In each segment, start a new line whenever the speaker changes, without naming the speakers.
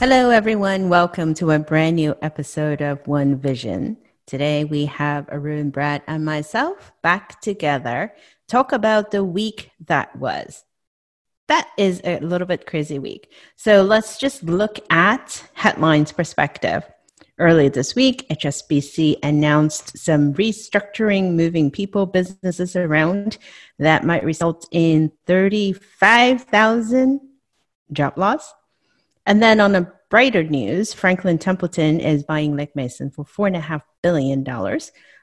Hello, everyone. Welcome to a brand new episode of One Vision. Today we have Arun, Brad, and myself back together. Talk about the week that was. That is a little bit crazy week. So let's just look at headlines perspective. Earlier this week, HSBC announced some restructuring, moving people, businesses around that might result in 35,000 job loss. And then on a brighter news, Franklin Templeton is buying Legg Mason for $4.5 billion.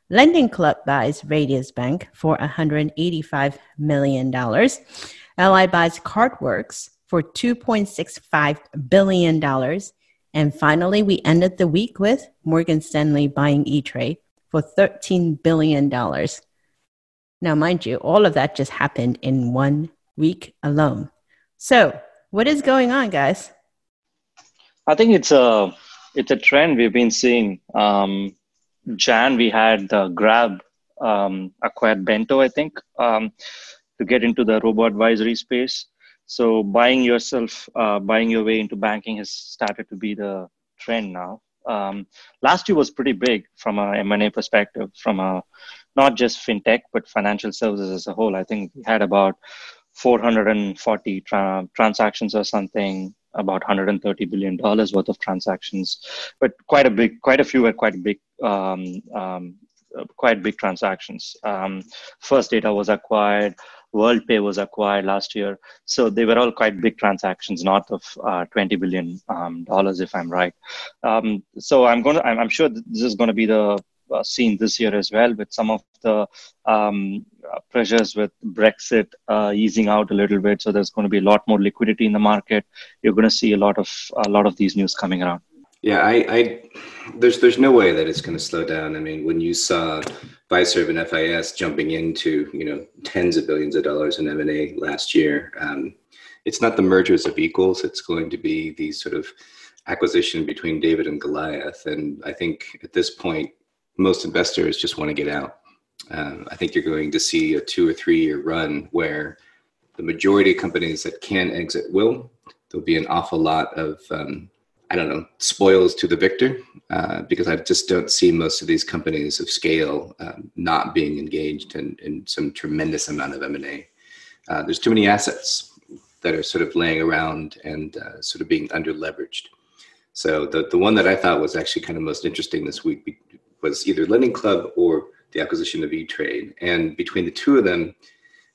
Lending Club buys Radius Bank for $185 million. Ally buys Cardworks for $2.65 billion. And finally, we ended the week with Morgan Stanley buying E-Trade for $13 billion. Now, mind you, all of that just happened in one week alone. So, what is going on, guys?
I think it's a it's a trend we've been seeing. Um, Jan, we had the Grab um, acquired Bento, I think, um, to get into the robo advisory space. So buying yourself, uh, buying your way into banking has started to be the trend now. Um, last year was pretty big from a M&A perspective, from a not just fintech but financial services as a whole. I think we had about 440 tra- transactions or something about 130 billion dollars worth of transactions, but quite a big, quite a few were quite big, um, um, quite big transactions. Um, First Data was acquired. WorldPay was acquired last year, so they were all quite big transactions, north of uh, 20 billion um, dollars, if I'm right. Um, so I'm going to, I'm, I'm sure this is going to be the seen this year as well with some of the um, pressures with Brexit uh, easing out a little bit. So there's going to be a lot more liquidity in the market. You're going to see a lot of a lot of these news coming around.
Yeah, I, I there's there's no way that it's going to slow down. I mean, when you saw Fiserv and FIS jumping into you know tens of billions of dollars in M and A last year, um, it's not the mergers of equals. It's going to be the sort of acquisition between David and Goliath. And I think at this point, most investors just want to get out. Uh, I think you're going to see a two or three year run where the majority of companies that can exit will. There'll be an awful lot of, um, I don't know, spoils to the victor uh, because I just don't see most of these companies of scale um, not being engaged in, in some tremendous amount of M&A. Uh, there's too many assets that are sort of laying around and uh, sort of being under leveraged. So the, the one that I thought was actually kind of most interesting this week was either Lending Club or the acquisition of E-Trade. And between the two of them,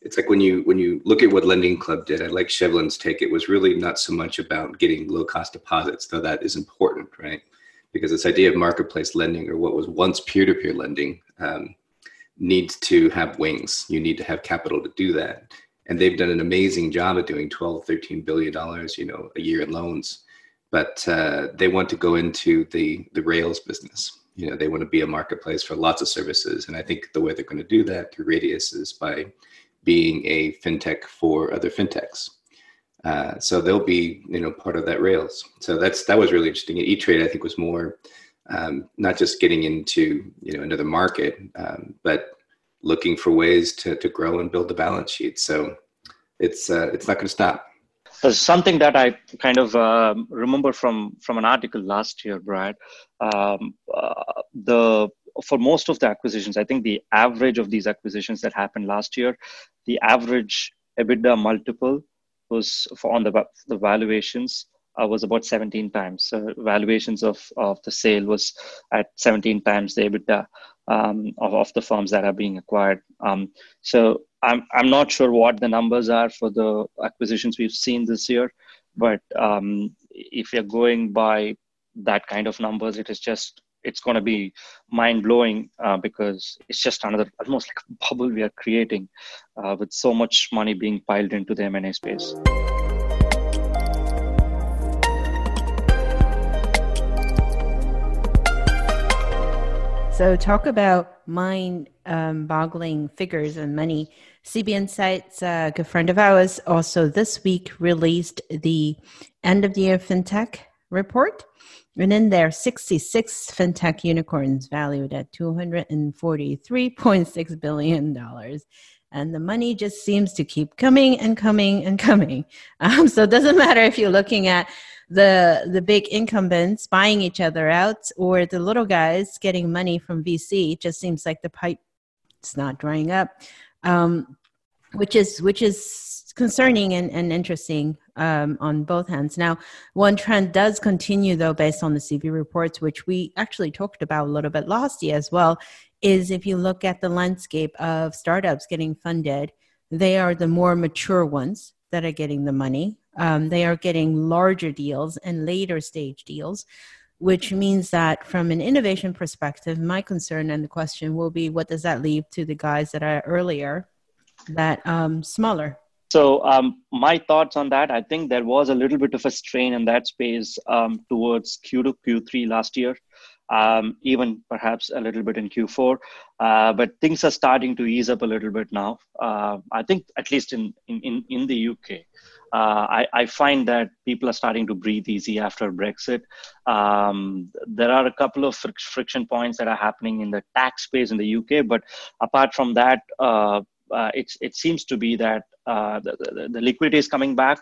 it's like when you when you look at what Lending Club did, I like Shevlin's take. It was really not so much about getting low cost deposits, though that is important, right? Because this idea of marketplace lending, or what was once peer to peer lending, um, needs to have wings. You need to have capital to do that, and they've done an amazing job of doing 12, 13 billion dollars, you know, a year in loans. But uh, they want to go into the the rails business, you know they want to be a marketplace for lots of services. And i think the way they're going to do that through radius is by being a fintech for other fintechs. Uh, so they'll be you know part of that rails. So that's that was really interesting. E-trade i think was more um, not just getting into you know another market um, but looking for ways to, to grow and build the balance sheet. So it's uh, it's not going to stop
there's something that I kind of um, remember from from an article last year, Brad. Um, uh, the for most of the acquisitions, I think the average of these acquisitions that happened last year, the average EBITDA multiple was for on the the valuations uh, was about 17 times. So valuations of of the sale was at 17 times the EBITDA um, of, of the firms that are being acquired. Um, so I'm I'm not sure what the numbers are for the acquisitions we've seen this year, but um, if you're going by that kind of numbers, it is just it's going to be mind blowing uh, because it's just another almost like a bubble we are creating uh, with so much money being piled into the M&A space.
So, talk about mind um, boggling figures and money. CB Insights, a good friend of ours, also this week released the end of the year fintech report. And in there, 66 fintech unicorns valued at $243.6 billion. And the money just seems to keep coming and coming and coming. Um, so it doesn't matter if you're looking at the the big incumbents buying each other out or the little guys getting money from VC. It just seems like the pipe is not drying up, um, which is which is concerning and, and interesting um, on both hands. Now, one trend does continue though, based on the CB reports, which we actually talked about a little bit last year as well, is if you look at the landscape of startups getting funded, they are the more mature ones that are getting the money. Um, they are getting larger deals and later stage deals, which means that from an innovation perspective, my concern and the question will be what does that leave to the guys that are earlier, that um, smaller?
So um, my thoughts on that, I think there was a little bit of a strain in that space um, towards Q2, Q3 last year um, even perhaps a little bit in Q4. Uh, but things are starting to ease up a little bit now. Uh, I think, at least in, in, in the UK, uh, I, I, find that people are starting to breathe easy after Brexit. Um, there are a couple of friction points that are happening in the tax space in the UK, but apart from that, uh, uh, it seems to be that uh, the, the, the, liquidity is coming back,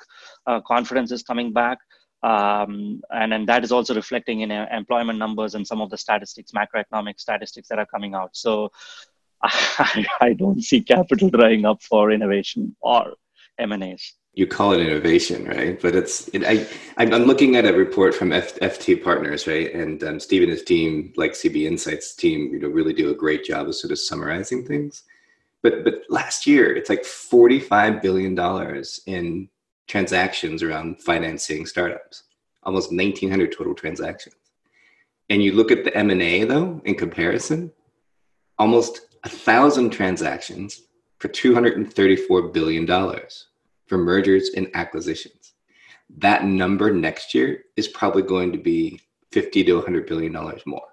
uh, confidence is coming back, um, and and that is also reflecting in uh, employment numbers and some of the statistics, macroeconomic statistics that are coming out. So I, I don't see capital drying up for innovation or M and A's.
You call it innovation, right? But it's it, I I'm looking at a report from F, FT Partners, right? And um, Steve and his team, like CB Insights team, you know, really do a great job of sort of summarizing things. But but last year, it's like forty five billion dollars in transactions around financing startups, almost 1,900 total transactions. And you look at the M&A though, in comparison, almost a thousand transactions for $234 billion for mergers and acquisitions. That number next year is probably going to be 50 to 100 billion dollars more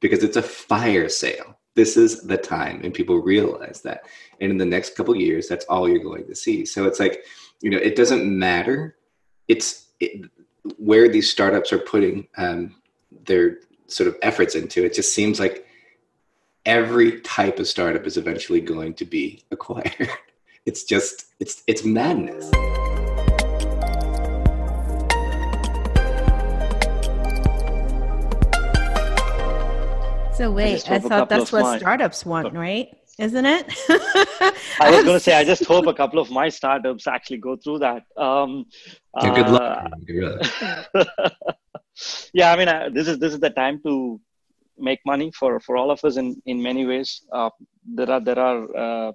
because it's a fire sale. This is the time, and people realize that. And in the next couple years, that's all you're going to see. So it's like you know it doesn't matter. It's it, where these startups are putting um, their sort of efforts into it just seems like every type of startup is eventually going to be acquired. It's just it's it's madness.
So wait i, I thought that's what mine. startups want right isn't it?
I was going to say, I just hope a couple of my startups actually go through that. Um,
yeah, good luck. Uh,
yeah, I mean, uh, this is this is the time to make money for for all of us in in many ways. Uh, there are there are uh,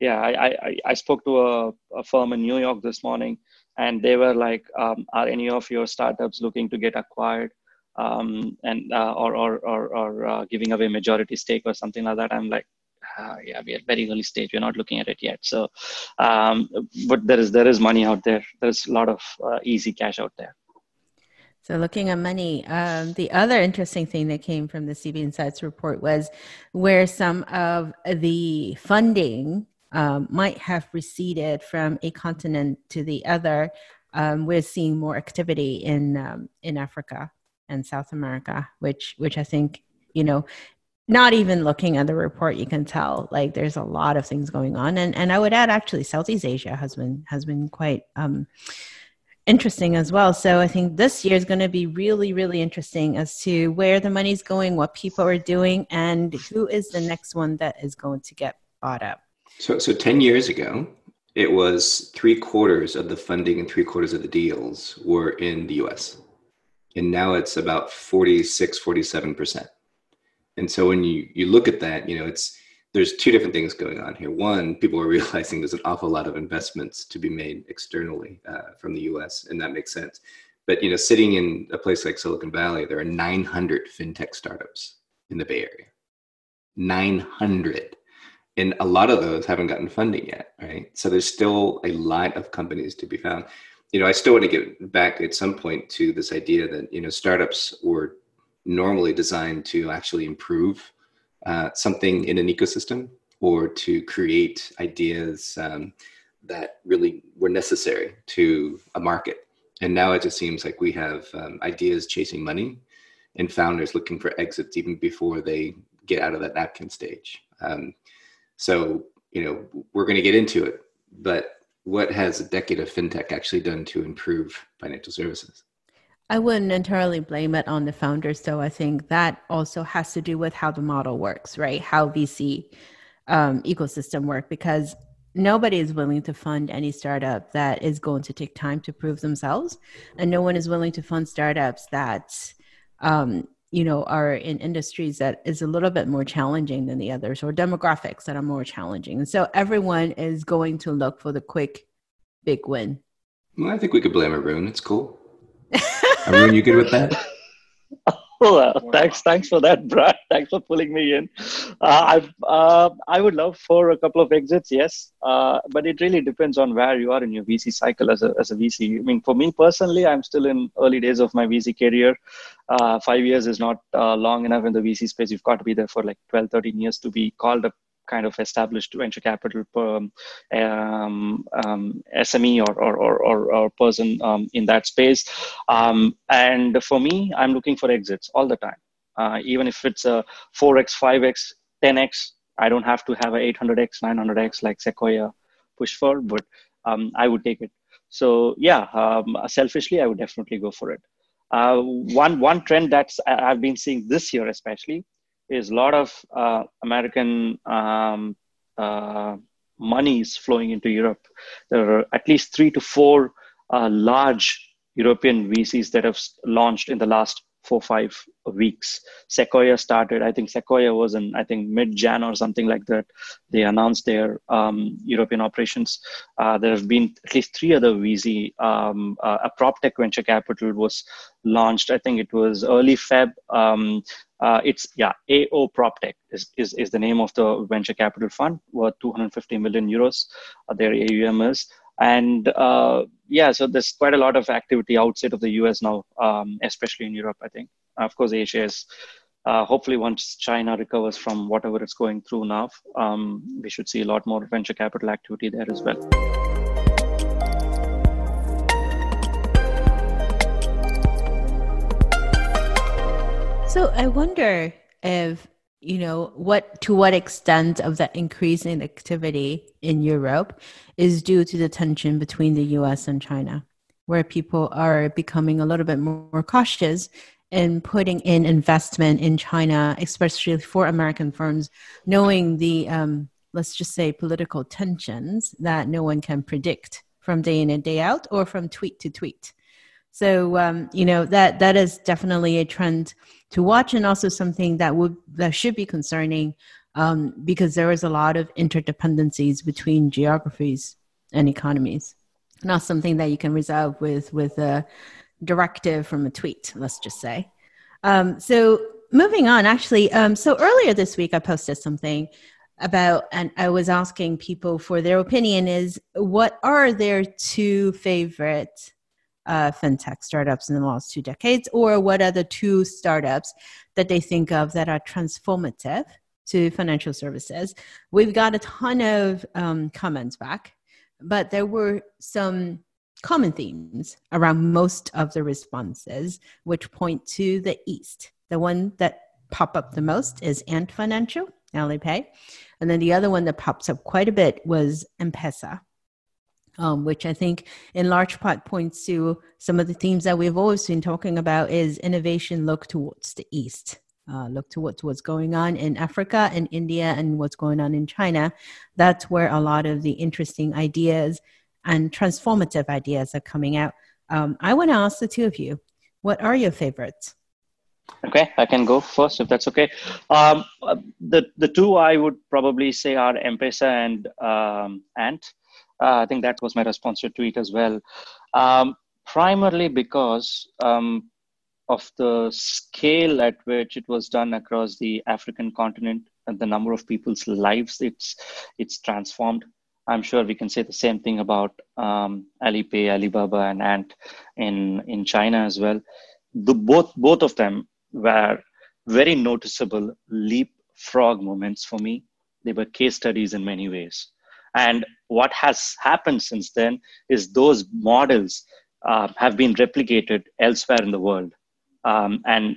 yeah, I, I I spoke to a, a firm in New York this morning, and they were like, um, "Are any of your startups looking to get acquired?" Um, and uh, or or or, or uh, giving away majority stake or something like that. I'm like, uh, yeah, we are very early stage. We're not looking at it yet. So, um, but there is there is money out there. There's a lot of uh, easy cash out there.
So, looking at money, um, the other interesting thing that came from the CB Insights report was where some of the funding um, might have receded from a continent to the other. Um, we're seeing more activity in um, in Africa and South America, which which I think you know not even looking at the report you can tell like there's a lot of things going on. And and i would add actually southeast asia has been has been quite um interesting as well. So i think this year is going to be really really interesting as to where the money's going what people are doing and who is the next one that is going to get bought up.
So so 10 years ago it was three quarters of the funding and three quarters of the deals were in the us and now it's about 46 47 percent and so when you you look at that, you know, it's there's two different things going on here. One, people are realizing there's an awful lot of investments to be made externally uh, from the U.S., and that makes sense. But you know, sitting in a place like Silicon Valley, there are 900 fintech startups in the Bay Area. 900, and a lot of those haven't gotten funding yet, right? So there's still a lot of companies to be found. You know, I still want to get back at some point to this idea that you know startups were normally designed to actually improve uh, something in an ecosystem or to create ideas um, that really were necessary to a market. And now it just seems like we have um, ideas chasing money and founders looking for exits even before they get out of that napkin stage. Um, so you know, we're going to get into it, but what has a decade of fintech actually done to improve financial services?
I wouldn't entirely blame it on the founders, though. I think that also has to do with how the model works, right? How VC um, ecosystem work, because nobody is willing to fund any startup that is going to take time to prove themselves, and no one is willing to fund startups that um, you know are in industries that is a little bit more challenging than the others or demographics that are more challenging and so everyone is going to look for the quick big win
well i think we could blame arun it's cool arun you good with that
well, thanks, thanks for that, Brad. Thanks for pulling me in. Uh, I've, uh, I would love for a couple of exits, yes, uh, but it really depends on where you are in your VC cycle as a as a VC. I mean, for me personally, I'm still in early days of my VC career. Uh, five years is not uh, long enough in the VC space. You've got to be there for like 12, 13 years to be called a kind of established venture capital um, um, um SME or, or, or, or, person um, in that space. Um, and for me, I'm looking for exits all the time. Uh, even if it's a 4x, 5x, 10x, I don't have to have a 800x, 900x like Sequoia push for, but I would take it. So yeah, selfishly, I would definitely go for it. Uh, one one trend that's I've been seeing this year, especially, is a lot of uh, American um, uh, monies flowing into Europe. There are at least three to four uh, large European VCs that have launched in the last four five weeks. Sequoia started i think sequoia was in i think mid jan or something like that. They announced their um, european operations. Uh, there have been at least three other vc um, uh, a prop tech venture capital was launched. I think it was early feb um, uh, it's yeah ao proptech is, is, is the name of the venture capital fund worth 250 million euros uh, their aum is and uh, yeah, so there's quite a lot of activity outside of the US now, um, especially in Europe. I think, of course, Asia is. Uh, hopefully, once China recovers from whatever it's going through now, um, we should see a lot more venture capital activity there as well.
So I wonder if you know what to what extent of that increase in activity in Europe is due to the tension between the US and China where people are becoming a little bit more cautious in putting in investment in China especially for American firms knowing the um, let's just say political tensions that no one can predict from day in and day out or from tweet to tweet. So um, you know that that is definitely a trend to watch, and also something that would that should be concerning um, because there is a lot of interdependencies between geographies and economies. Not something that you can resolve with with a directive from a tweet. Let's just say. Um, so moving on, actually, um, so earlier this week I posted something about and i was asking people for their opinion is what are their two favorite uh, fintech startups in the last two decades, or what are the two startups that they think of that are transformative to financial services? We've got a ton of um, comments back, but there were some common themes around most of the responses, which point to the East. The one that pop up the most is Ant Financial, Alipay. And then the other one that pops up quite a bit was M-Pesa um, which I think in large part points to some of the themes that we've always been talking about is innovation look towards the east. Uh, look towards what's going on in Africa and India and what's going on in China. That's where a lot of the interesting ideas and transformative ideas are coming out. Um, I want to ask the two of you, what are your favorites?
Okay, I can go first if that's okay. Um, the the two I would probably say are M-Pesa and um, Ant. Uh, I think that was my response to tweet as well. Um, primarily because um, of the scale at which it was done across the African continent and the number of people's lives it's it's transformed. I'm sure we can say the same thing about um, Alipay, Alibaba, and Ant in in China as well. The both both of them were very noticeable leapfrog moments for me. They were case studies in many ways. And what has happened since then is those models uh, have been replicated elsewhere in the world. Um, and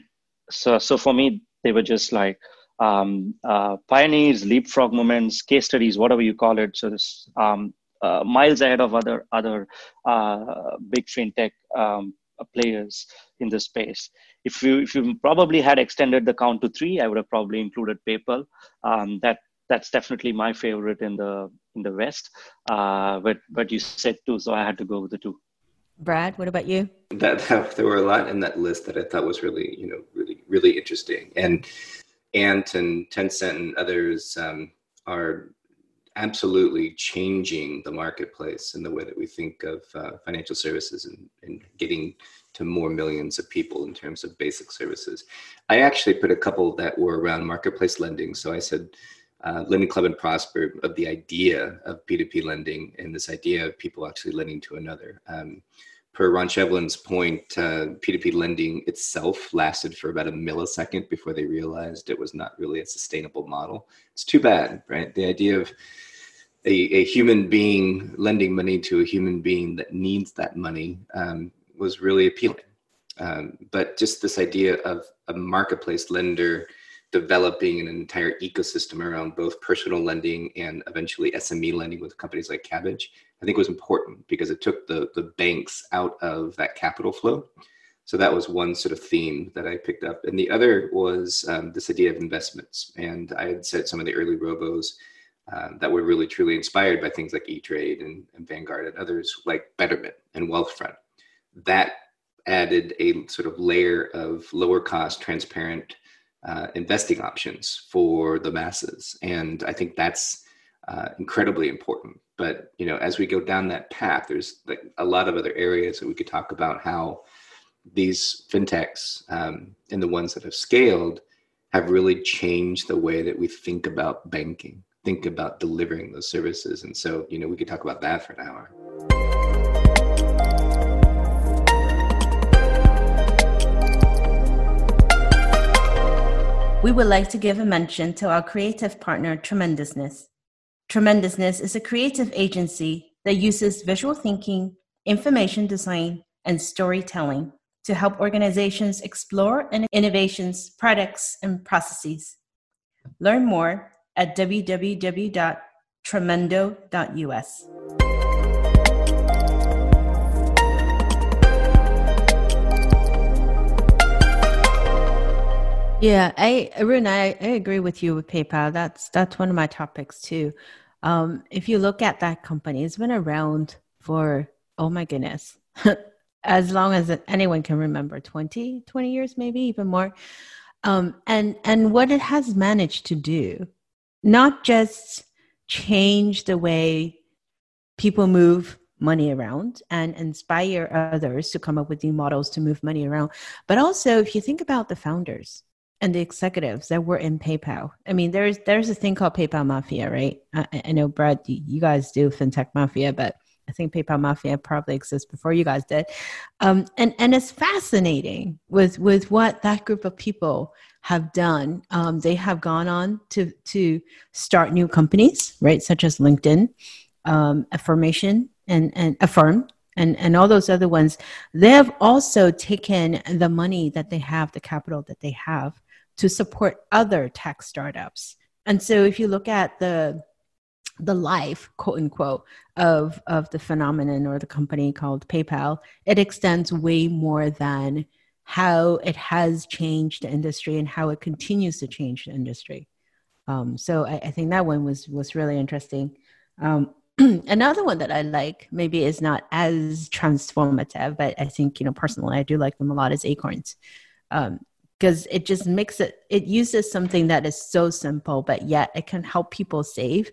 so, so for me, they were just like um, uh, pioneers, leapfrog moments, case studies, whatever you call it. So this um, uh, miles ahead of other other uh, big fintech um, players in the space. If you if you probably had extended the count to three, I would have probably included PayPal. Um, that that's definitely my favorite in the in the West. Uh, but but you said two, so I had to go with the two.
Brad, what about you?
That, that, there were a lot in that list that I thought was really you know really really interesting, and Ant and Tencent and others um, are absolutely changing the marketplace and the way that we think of uh, financial services and, and getting to more millions of people in terms of basic services. I actually put a couple that were around marketplace lending. So I said uh, Lending Club and Prosper of the idea of P2P lending and this idea of people actually lending to another. Um, per Ron Shevlin's point, uh, P2P lending itself lasted for about a millisecond before they realized it was not really a sustainable model. It's too bad, right? The idea of a, a human being lending money to a human being that needs that money um, was really appealing. Um, but just this idea of a marketplace lender developing an entire ecosystem around both personal lending and eventually SME lending with companies like Kabbage, I think was important because it took the, the banks out of that capital flow. So that was one sort of theme that I picked up. And the other was um, this idea of investments. And I had said some of the early robos um, that were really truly inspired by things like E-Trade and, and Vanguard and others like Betterment and Wealthfront. That added a sort of layer of lower cost, transparent uh, investing options for the masses. And I think that's uh, incredibly important. But you know, as we go down that path, there's like a lot of other areas that we could talk about how these fintechs um, and the ones that have scaled have really changed the way that we think about banking, think about delivering those services. And so, you know, we could talk about that for an hour.
We would like to give a mention to our creative partner, Tremendousness. Tremendousness is a creative agency that uses visual thinking, information design, and storytelling to help organizations explore innovations, products, and processes. Learn more at www.tremendo.us. Yeah, I Arun, I, I agree with you with PayPal. That's that's one of my topics too. Um, if you look at that company, it's been around for oh my goodness, as long as anyone can remember 20, 20 years, maybe even more. Um, and and what it has managed to do, not just change the way people move money around and inspire others to come up with new models to move money around, but also if you think about the founders, and the executives that were in PayPal. I mean, there's there's a thing called PayPal Mafia, right? I, I know, Brad, you guys do fintech mafia, but I think PayPal Mafia probably exists before you guys did. Um, and and it's fascinating with with what that group of people have done. Um, they have gone on to to start new companies, right, such as LinkedIn, um, Affirmation, and and Affirm, and and all those other ones they have also taken the money that they have the capital that they have to support other tech startups. And so if you look at the the life, quote unquote, of of the phenomenon or the company called PayPal, it extends way more than how it has changed the industry and how it continues to change the industry. Um, so I, I, think that one was was really interesting. Um, another one that I like maybe is not as transformative, but I think you know personally I do like them a lot is Acorns. Um, because it just makes it it uses something that is so simple but yet it can help people save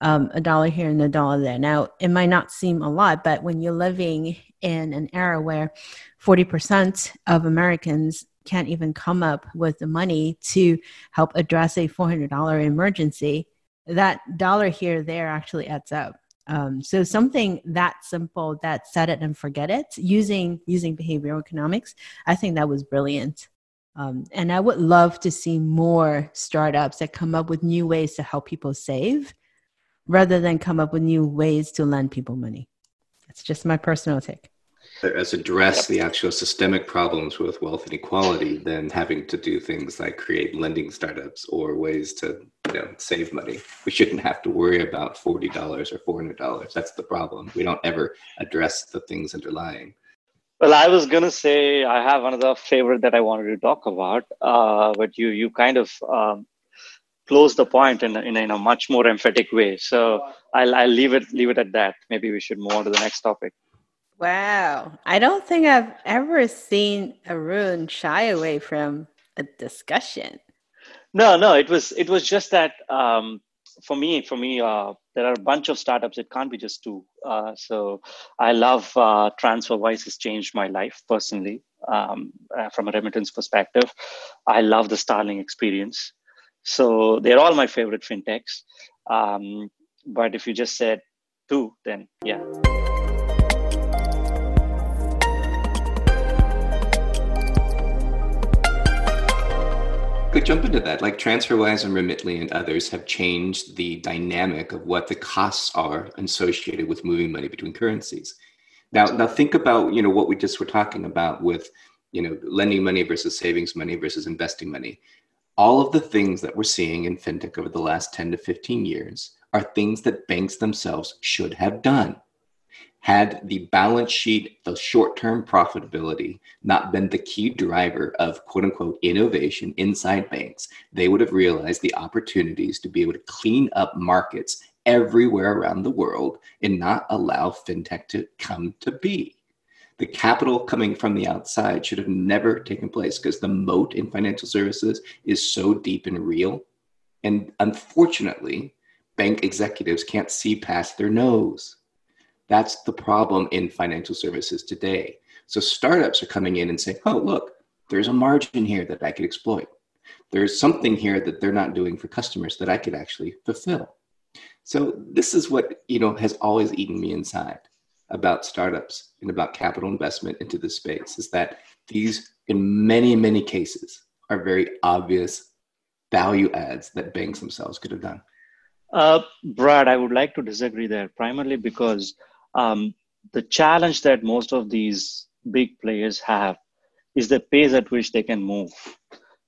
um, a dollar here and a dollar there. Now it might not seem a lot but when you're living in an era where 40% of americans can't even come up with the money to help address a $400 emergency that dollar here there actually adds up. Um, so something that simple that set it and forget it using using behavioral economics i think that was brilliant um, and I would love to see more startups that come up with new ways to help people save rather than come up with new ways to lend people money. That's just my personal take.
As address the actual systemic problems with wealth inequality than having to do things like create lending startups or ways to you know, save money. We shouldn't have to worry about $40 or $400. That's the problem. We don't ever address the things underlying.
Well, I was going to say I have another favorite that I wanted to talk about, uh, but you you kind of um, close the point in, in, in, a much more emphatic way. So I'll, I'll leave it leave it at that. Maybe we should move on to the next topic.
Wow. I don't think I've ever seen Arun shy away from a discussion.
No, no, it was it was just that um, for me, for me, uh, there are a bunch of startups. It can't be just two. Uh, so I love uh, TransferWise has changed my life personally um, uh, from a remittance perspective. I love the Starling experience. So they're all my favorite fintechs. Um, but if you just said two, then yeah.
Could jump into that. Like TransferWise and Remitly and others have changed the dynamic of what the costs are associated with moving money between currencies. Now, now think about you know what we just were talking about with you know lending money versus savings money versus investing money. All of the things that we're seeing in fintech over the last 10 to 15 years are things that banks themselves should have done had the balance sheet, the short term profitability not been the key driver of quote unquote innovation inside banks, they would have realized the opportunities to be able to clean up markets everywhere around the world and not allow fintech to come to be. The capital coming from the outside should have never taken place because the moat in financial services is so deep and real. And unfortunately, bank executives can't see past their nose that's the problem in financial services today. So startups are coming in and saying, oh, look, there's a margin here that I could exploit. There's something here that they're not doing for customers that I could actually fulfill. So this is what you know has always eaten me inside about startups and about capital investment into this space is that these in many many cases are very obvious value adds that banks themselves could have done.
Uh, Brad, I would like to disagree there primarily because um, the challenge that most of these big players have is the pace at which they can move.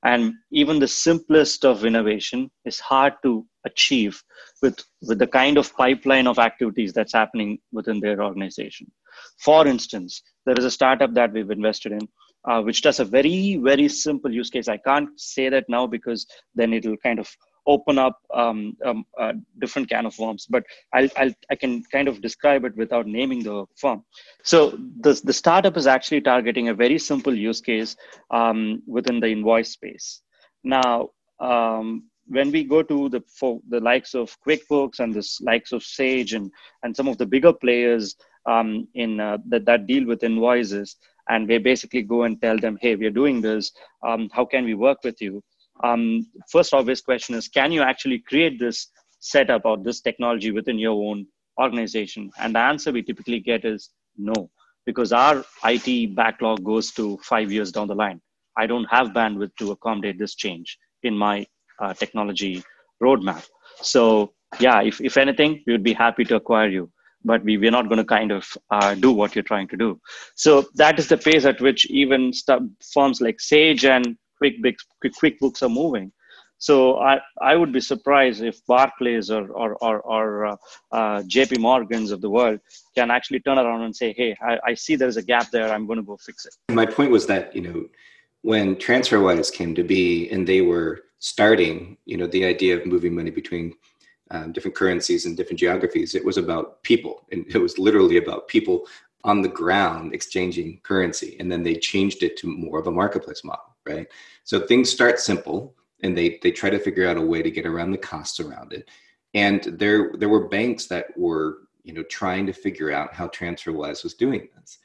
And even the simplest of innovation is hard to achieve with, with the kind of pipeline of activities that's happening within their organization. For instance, there is a startup that we've invested in, uh, which does a very, very simple use case. I can't say that now because then it'll kind of open up um, um, a different can of worms. But I'll, I'll, i can kind of describe it without naming the firm. So the, the startup is actually targeting a very simple use case um, within the invoice space. Now, um, when we go to the for the likes of QuickBooks and the likes of Sage and and some of the bigger players um, in uh, that that deal with invoices, and we basically go and tell them, hey, we're doing this. Um, how can we work with you? Um, first obvious question is can you actually create this setup or this technology within your own organization? And the answer we typically get is no because our it backlog goes to five years down the line. I don't have bandwidth to accommodate this change in my uh, technology roadmap. So yeah if, if anything we would be happy to acquire you but we, we're not going to kind of uh, do what you're trying to do. So that is the pace at which even st- firms like sage and quick quick QuickBooks are moving. So I, I would be surprised if Barclays or or or, or uh, uh, J.P. Morgans of the world can actually turn around and say, "Hey, I, I see there's a gap there. I'm going to go fix it."
My point was that you know when TransferWise came to be and they were starting, you know, the idea of moving money between um, different currencies and different geographies, it was about people, and it was literally about people on the ground exchanging currency, and then they changed it to more of a marketplace model right? So things start simple and they they try to figure out a way to get around the costs around it. And there there were banks that were, you know, trying to figure out how TransferWise was doing this.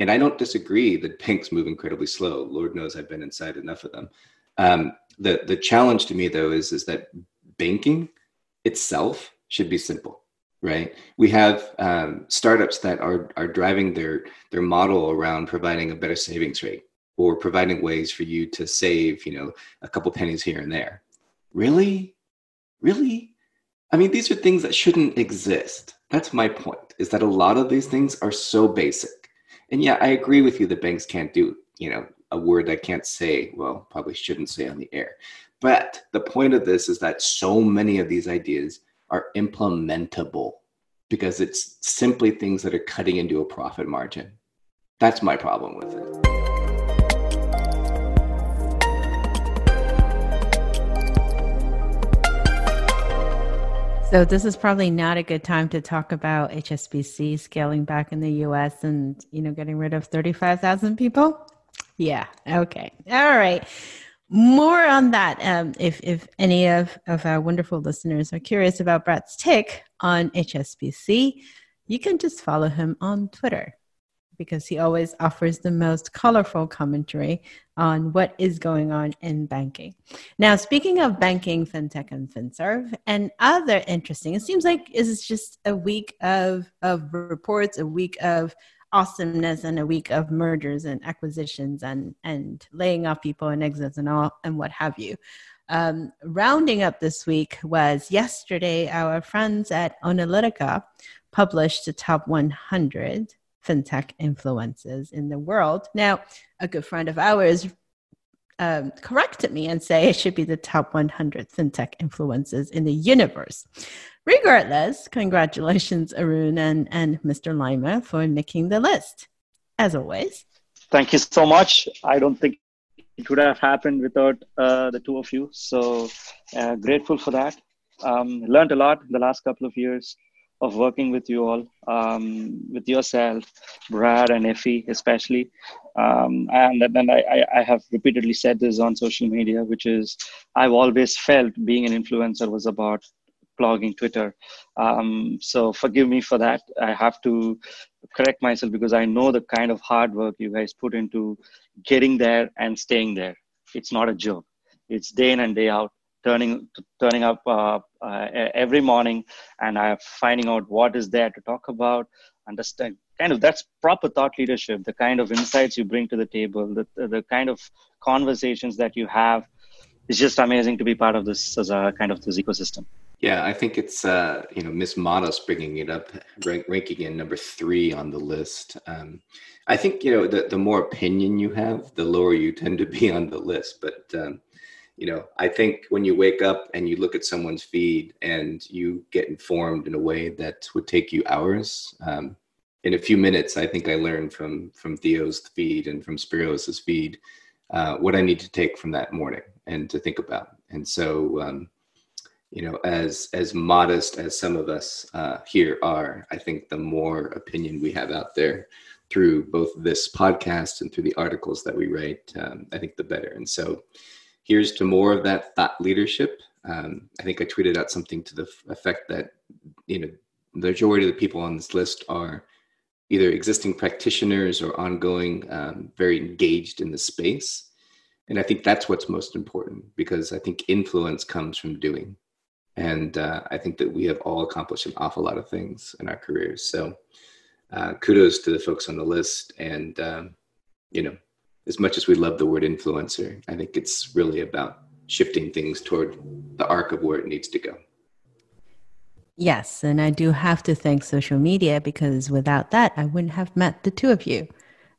And I don't disagree that banks move incredibly slow. Lord knows I've been inside enough of them. Um, the the challenge to me though is is that banking itself should be simple right we have um, startups that are are driving their their model around providing a better savings rate or providing ways for you to save, you know, a couple pennies here and there. Really? Really? I mean, these are things that shouldn't exist. That's my point, is that a lot of these things are so basic. And yeah, I agree with you that banks can't do, you know, a word I can't say, well, probably shouldn't say on the air. But the point of this is that so many of these ideas are implementable because it's simply things that are cutting into a profit margin. That's my problem with it.
So this is probably not a good time to talk about HSBC scaling back in the US and you know getting rid of 35,000 people. Yeah. Okay. All right. More on that. Um, if if any of of our wonderful listeners are curious about Brad's take on HSBC, you can just follow him on Twitter because he always offers the most colorful commentary on what is going on in banking. Now, speaking of banking, fintech, and finserve, and other interesting, it seems like it's just a week of, of reports, a week of awesomeness, and a week of mergers and acquisitions and, and laying off people and exits and all and what have you. Um, rounding up this week was yesterday, our friends at Onalytica published the top 100 fintech influences in the world. Now, a good friend of ours um, corrected me and say it should be the top 100 fintech influences in the universe. Regardless, congratulations, Arun and, and Mr. Leimer, for making the list, as always.
Thank you so much. I don't think it would have happened without uh, the two of you. So uh, grateful for that. Um, learned a lot the last couple of years of working with you all, um, with yourself, Brad and Effie especially. Um, and then I, I have repeatedly said this on social media, which is I've always felt being an influencer was about blogging Twitter. Um, so forgive me for that. I have to correct myself because I know the kind of hard work you guys put into getting there and staying there. It's not a joke. It's day in and day out turning turning up uh, uh, every morning and I'm finding out what is there to talk about understand kind of that's proper thought leadership the kind of insights you bring to the table the, the kind of conversations that you have. It's just amazing to be part of this as a kind of this ecosystem.
Yeah i think it's uh, you know miss modest bringing it up rank, ranking in number three on the list. Um, i think you know the, the more opinion you have the lower you tend to be on the list but um, you know i think when you wake up and you look at someone's feed and you get informed in a way that would take you hours um, in a few minutes i think i learned from from theo's feed and from spiros's feed uh, what i need to take from that morning and to think about. And so um, you know as as modest as some of us uh, here are i think the more opinion we have out there through both this podcast and through the articles that we write um, i think the better. And so here's to more of that thought leadership. Um, I think I tweeted out something to the effect that you know the majority of the people on this list are either existing practitioners or ongoing, um, very engaged in the space. And I think that's what's most important because I think influence comes from doing. And uh, I think that we have all accomplished an awful lot of things in our careers. So uh, kudos to the folks on the list. And, um, you know, as much as we love the word influencer, I think it's really about shifting things toward the arc of where it needs to go.
Yes, and I do have to thank social media because without that, I wouldn't have met the two of you.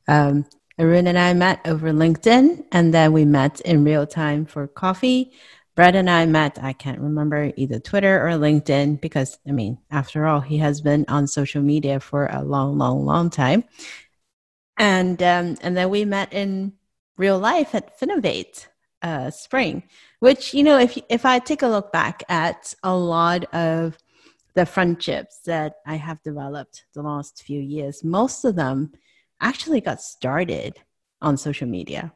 Um, Arun and I met over LinkedIn, and then we met in real time for coffee. Brad and I met, I can't remember either Twitter or LinkedIn because, I mean, after all, he has been on social media for a long, long, long time and um, and then we met in real life at Finovate uh, Spring, which you know, if if I take a look back at a lot of the friendships that I have developed the last few years, most of them actually got started on social media.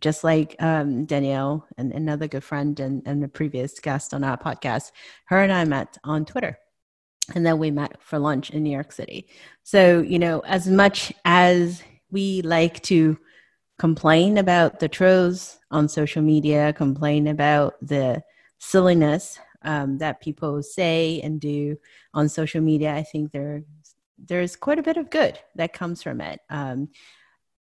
Just like um, Danielle and another good friend and, and the previous guest on our podcast, her and I met on Twitter and then we met for lunch in New York City. So, you know, as much as we like to complain about the trolls on social media, complain about the silliness um, that people say and do on social media, I think there there's quite a bit of good that comes from it. Um,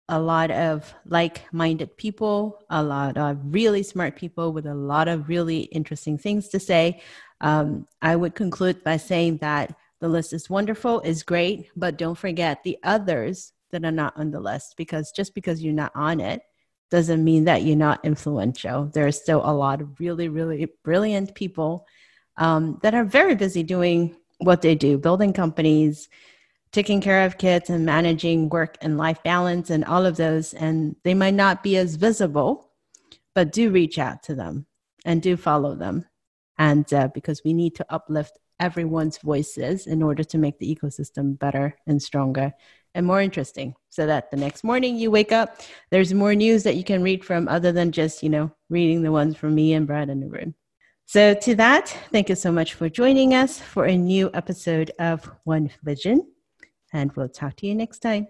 a lot of like-minded people, a lot of really smart people with a lot of really interesting things to say. Um, I would conclude by saying that the list is wonderful, is great, but don't forget the others that are not on the list because just because you're not on it doesn't mean that you're not influential. There are still a lot of really, really brilliant people um, that are very busy doing what they do, building companies, taking care of kids, and managing work and life balance and all of those. And they might not be as visible, but do reach out to them and do follow them. And uh, because we need to uplift everyone's voices in order to make the ecosystem better and stronger and more interesting so that the next morning you wake up there's more news that you can read from other than just you know reading the ones from me and brad the room. So to that thank you so much for joining us for a new episode of one vision and we'll talk to you next time